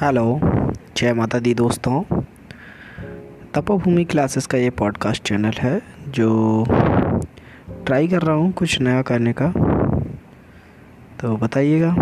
Hello, जय माता दी दोस्तों। तपोभूमि क्लासेस का ये पॉडकास्ट चैनल है, जो ट्राई कर रहा हूँ कुछ नया करने का। तो बताइएगा।